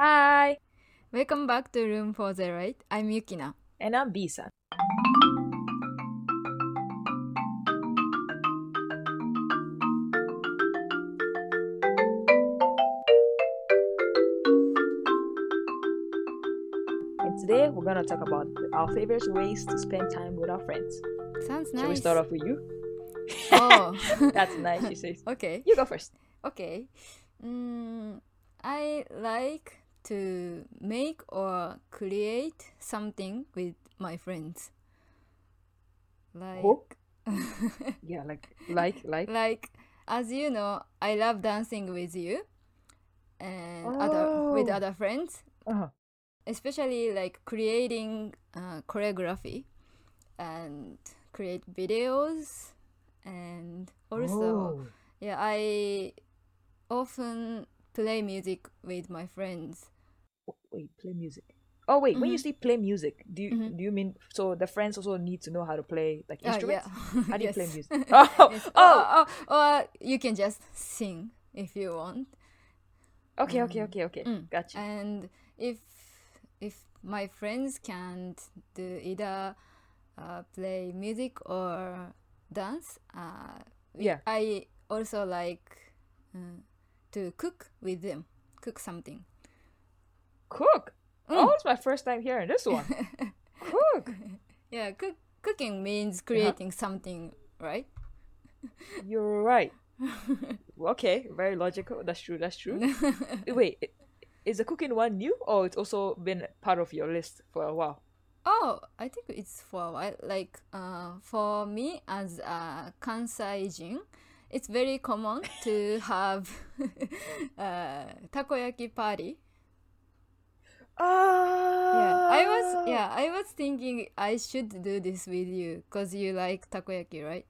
Hi, Welcome back to Room 408. I'm Yukina. and I'm Bisa. And today we're gonna talk about our favorite ways to spend time with our friends. Sounds nice. Shall we start off with you? Oh, That's nice, she says. okay. You go first. Okay. Mm, I like to make or create something with my friends. Like, Oh. Yeah, like, like, like. like as you know, I love dancing with you and other with Oh. other friends. Uh-huh. especially like creating uh, choreography and create videos and also Oh. yeah i often play music with my friends Oh, Wait, play music. Oh wait, when you Mhm. say play music, do you Mhm. do you mean so the friends also need to know how to play like Ah, instruments? yeah. How do you play music? Oh, Yes. oh, Or, or, you can just sing if you want okay, okay, okay, okay. Mm. Gotcha. and if if my friends can't do either uh, play music or dance uh, Yeah. i also like uh, to cook with them cook something Cook. Mm. Oh, it's my first time hearing this one. Cook. yeah cook, cooking means Uh-huh. creating something right You're right. Okay, very logical. That's true. That's true. Wait, is the cooking one new, or it's also been part of your list for a while? Oh, I think it's for a while. Like, uh, for me as a Kansaijin, it's very common to have uh, takoyaki party. Ah. Yeah, I was yeah I was thinking I should do this with you because you like takoyaki, right?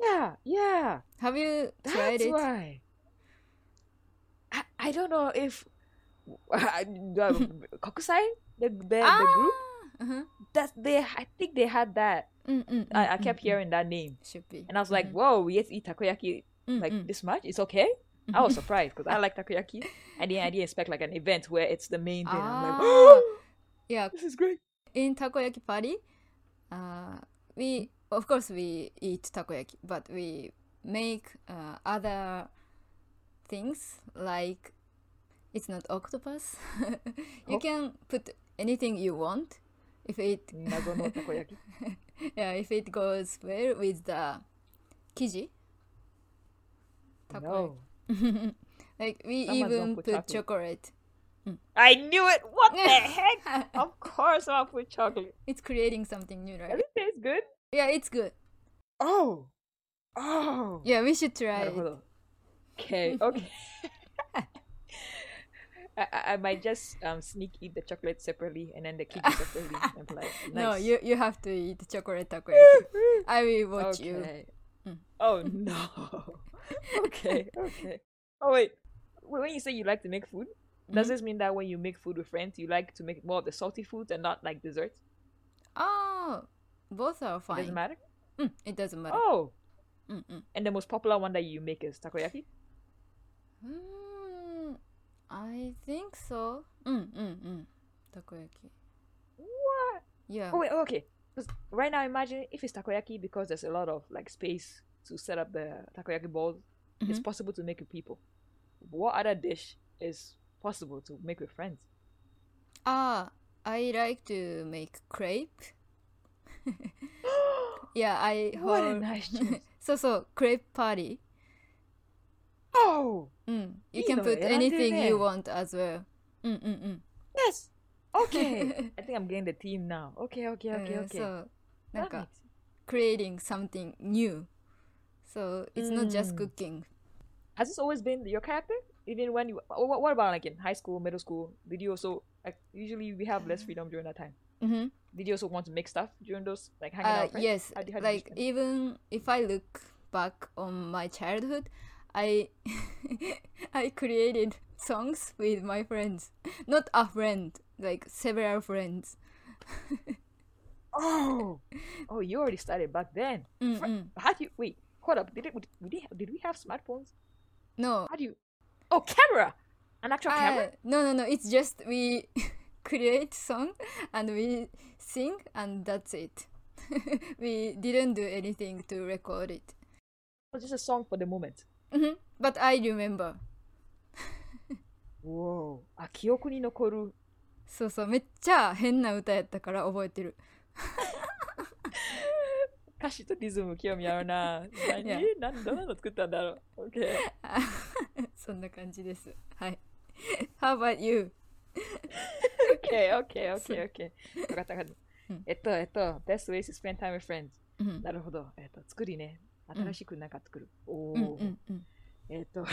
Yeah, yeah. Have you tried That's it? why. I, I don't know if the Kokusai, the the, the group Uh-huh. that they I think they had that. Mm, mm, I, I mm, kept mm, hearing that name, mm. Should be. and I was like. "Whoa, we get to eat takoyaki Mm, like mm. this much? It's okay." I was surprised because I like takoyaki, and then I didn't expect like an event where it's the main thing. I'm like, Ah. yeah, "This is great." in takoyaki party, uh, we of course we eat takoyaki, but we make uh, other things like it's not octopus. you Oh. can put anything you want if it Nagono takoyaki. yeah if it goes well with the kiji. No, like we Someone's gonna even put put chocolate. chocolate. I knew it. What the heck? Of course, I'll put chocolate. it's creating something new, right? Does it taste good? Yeah, it's good. Oh, oh. Yeah, we should try it. なるほど Okay, okay. I, I might just um sneak eat the chocolate separately and then the cake separately. I'm like, No, you you have to eat chocolate takoyaki. I will watch you. Mm. Oh no. okay, okay. Oh wait. When you say you like to make food, does Mhm. this mean that when you make food with friends, you like to make more of the salty foods and not like desserts? Oh, both are fine. It doesn't matter. Mm, it doesn't matter. Oh, Mm-mm. and the most popular one that you make is takoyaki. Mm, I think so. Mm, mm, mm. Takoyaki. What? Yeah. Oh wait, oh, okay. 'Cause right now, imagine if it's takoyaki because there's a lot of like space to set up the takoyaki balls. It's Mhm. possible to make with people. What other dish is possible to make with friends? Ah, I like to make crepe. Yeah, I what a nice choice. so so crepe party. Oh, Mm. You You can know, put yeah, anything do you that. want as well. Mm mm mm. yes. Okay. I think I'm getting the team now. Okay, okay, okay, Uh, okay. So, That なんか makes- creating something new. So it's not just Mm. cooking. Has this always been your character? Even when you, oh, what, what about like in high school, middle school? Did you also like usually we have less freedom during that time? Mm-hmm. Did you also want to make stuff during those like hanging out? Uh, with friends? yes, How do- how did you like spend? even if I look back on my childhood, I I created songs with my friends. Not a friend, like several friends. Oh, oh, you already started back then. Mm-mm. How do you wait? Hold up. Did it? Did we, did we have smartphones? No, How do you? Oh, camera. An actual Ah, camera? no, no, no. It's just we create song and we sing and that's it. we didn't do anything to record it. Or just a song for the moment? Hmm But I remember. Whoa. あ、記憶に残る。そうそう、めっちゃ変な歌やったから覚えてる。歌詞とリズム興味あるな。何.何どんなの作ったんだろう ?OK。そんな感じです。はい。How about you? OK, OK, OK, OK. わかったわかったうん。えっと、えっと、best ways to spend time with friends. うんなるほど。えっと、作りね。新しくなんか作る。おうんうお。んうん。えっと、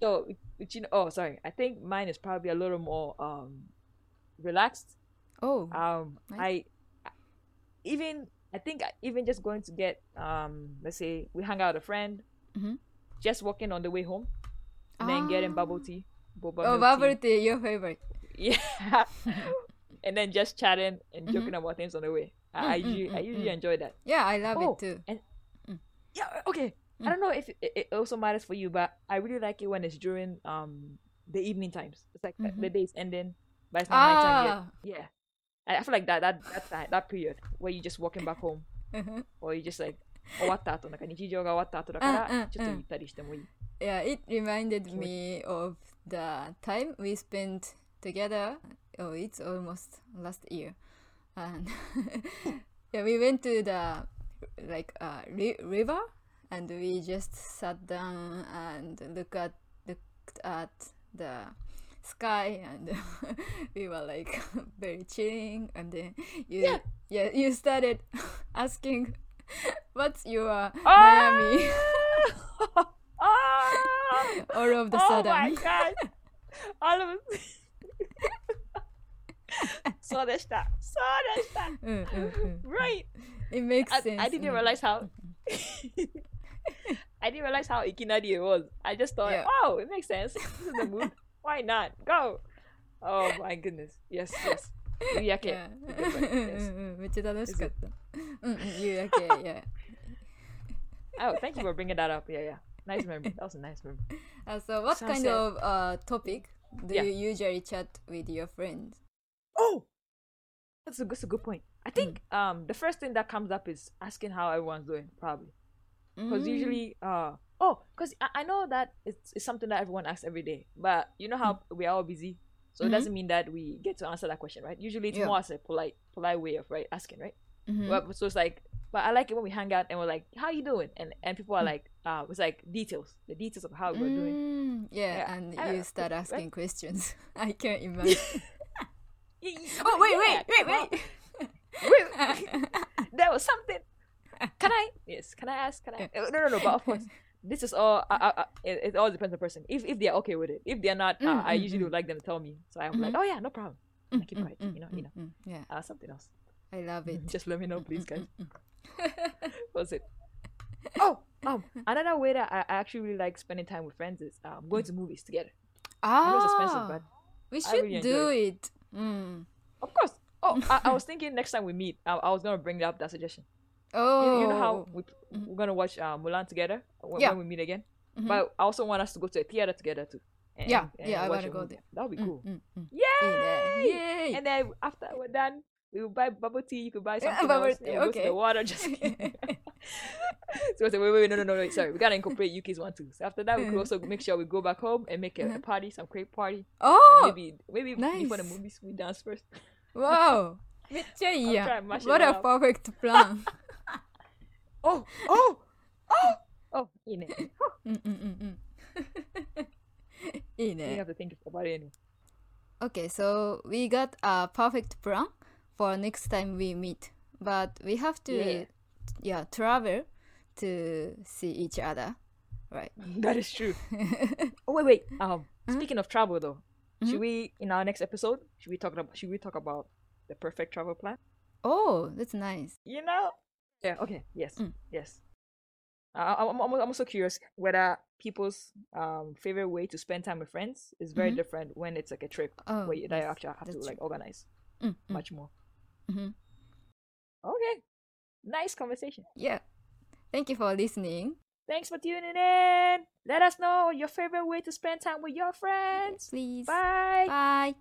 と、ううちの、oh, sorry. I think mine is probably a little more um, relaxed. Oh. Um, Nice. I even I think I- even just going to get um, let's say we hang out with a friend, Mhm. just walking on the way home, and then getting Ah. bubble tea, boba Oh, milk bubble tea. tea, your favorite. yeah, and then just chatting and Mhm. joking about things on the way. I, I, Mm, mm, usually, I mm, usually mm. enjoy that. Yeah, I love Oh, it too. and Mm. yeah, okay. I Mm. don't know if it, it also matters for you, but I really like it when it's during um the evening times. It's like the- the Mhm. day's ending, but it's not nighttime yet. Ah. Yeah. I I feel like that that that that, that period where you just walking back home Mhm. or you just like 終わった後なんか日常が終わった後だかうんうんうんらちょっとゆったりしてもいい。 Yeah, it reminded me of the time we spent together. Oh, it's almost last year, and yeah, we went to the like uh, ri- river, and we just sat down and look at looked at the sky, and we were like very chilling. And then you, Yeah. yeah, you started asking, "What's your Ah! Miami?" ah! All of the oh sudden. my god! All of it. そうでした。そうでした。うんうんうん Right. It makes I, sense. I didn't うん realize how. I didn't realize how ikinari it was. I just thought, Yeah. oh, it makes sense. This is the mood. Why not? Go. Oh my goodness. Yes, yes. 夕焼け Yeah. うんうんうんうんめっちゃ楽しかった。うんうん、夕焼け、yeah. Oh, thank you for bringing that up. Yeah, yeah. Nice memory. That was a nice memory. Uh, so what kind Sunset. of uh, topic do Yeah. you usually chat with your friends? Oh, that's a, that's a good point. I think um the first thing that comes up is asking how everyone's doing, probably. Because Mm. usually, uh, oh, because I, I know that it's, it's something that everyone asks every day, but you know how we are all busy, so Mhm. it doesn't mean that we get to answer that question, right? Usually, it's Yeah. more as a polite, polite way of right asking, right? Mhm. But so it's like, but I like it when we hang out and we're like, "How you doing?" and and people are Mm. like, uh, it's like details, the details of how we're doing. Mm, yeah, Yeah, and I- you start right? asking questions. I can't imagine. Oh wait, yeah, wait, wait, wait. Wait, there was something. Can I? Yes. Can I ask? Can I? Uh, No, no, no. But of course, this is all. I, I, I, it, it all depends on the person. If if they're okay with it, if they're not, uh, Mm, I mm, usually mm. would like them to tell me. So I'm like, Mhm. oh yeah, no problem. I keep Mm, quiet. You know, you know. yeah, Uh, something else. I love it. Just let me know, please, guys. Was it? Oh, um, another way that I I actually really like spending time with friends is um going to movies together. Know it's expensive, Ah, but we should really do enjoy it. Mm. of course. Oh, I, I was thinking next time we meet, I, I was gonna bring up that suggestion. Oh, You, you know how we, Mhm. we're gonna watch uh, Mulan together when, Yeah. when we meet again. Mhm. But I also want us to go to a theater together too. and- Yeah, and yeah, I wanna go movie. there. That would be Mm, cool. mm, mm. Yay! Yay! And then after we're done, we will buy bubble tea. You could buy something bubble else. tea, we'll go to okay. the water. Just. so I said, wait, wait, wait, no, no, no, wait, sorry, we gotta incorporate UK's one too. So after that, we could mm. also make sure we go back home and make a, mm-hmm. a party, some crepe party. Oh, and maybe maybe nice. before the movies, we dance first. Wow, what a perfect plan. oh, oh, oh, oh, in it. in it. You have to think about it anyway. Okay, so we got a perfect plan for next time we meet, but we have to, yeah, yeah travel to see each other, right? That is true. Oh wait, wait. Um, Mhm. speaking of travel though, Mhm. should we in our next episode should we talk about should we talk about the perfect travel plan? Oh, that's nice. You know? Yeah. Okay. Yes. Mm. Yes. Uh, I'm, I'm, also curious whether people's um favorite way to spend time with friends is very Mhm. different when it's like a trip Oh, where you, that you yes, actually have to that's like organize Mm, mm, much more. mhm. Okay. Nice conversation. Yeah. Thank you for listening. Thanks for tuning in. Let us know your favorite way to spend time with your friends. Please. Bye. Bye.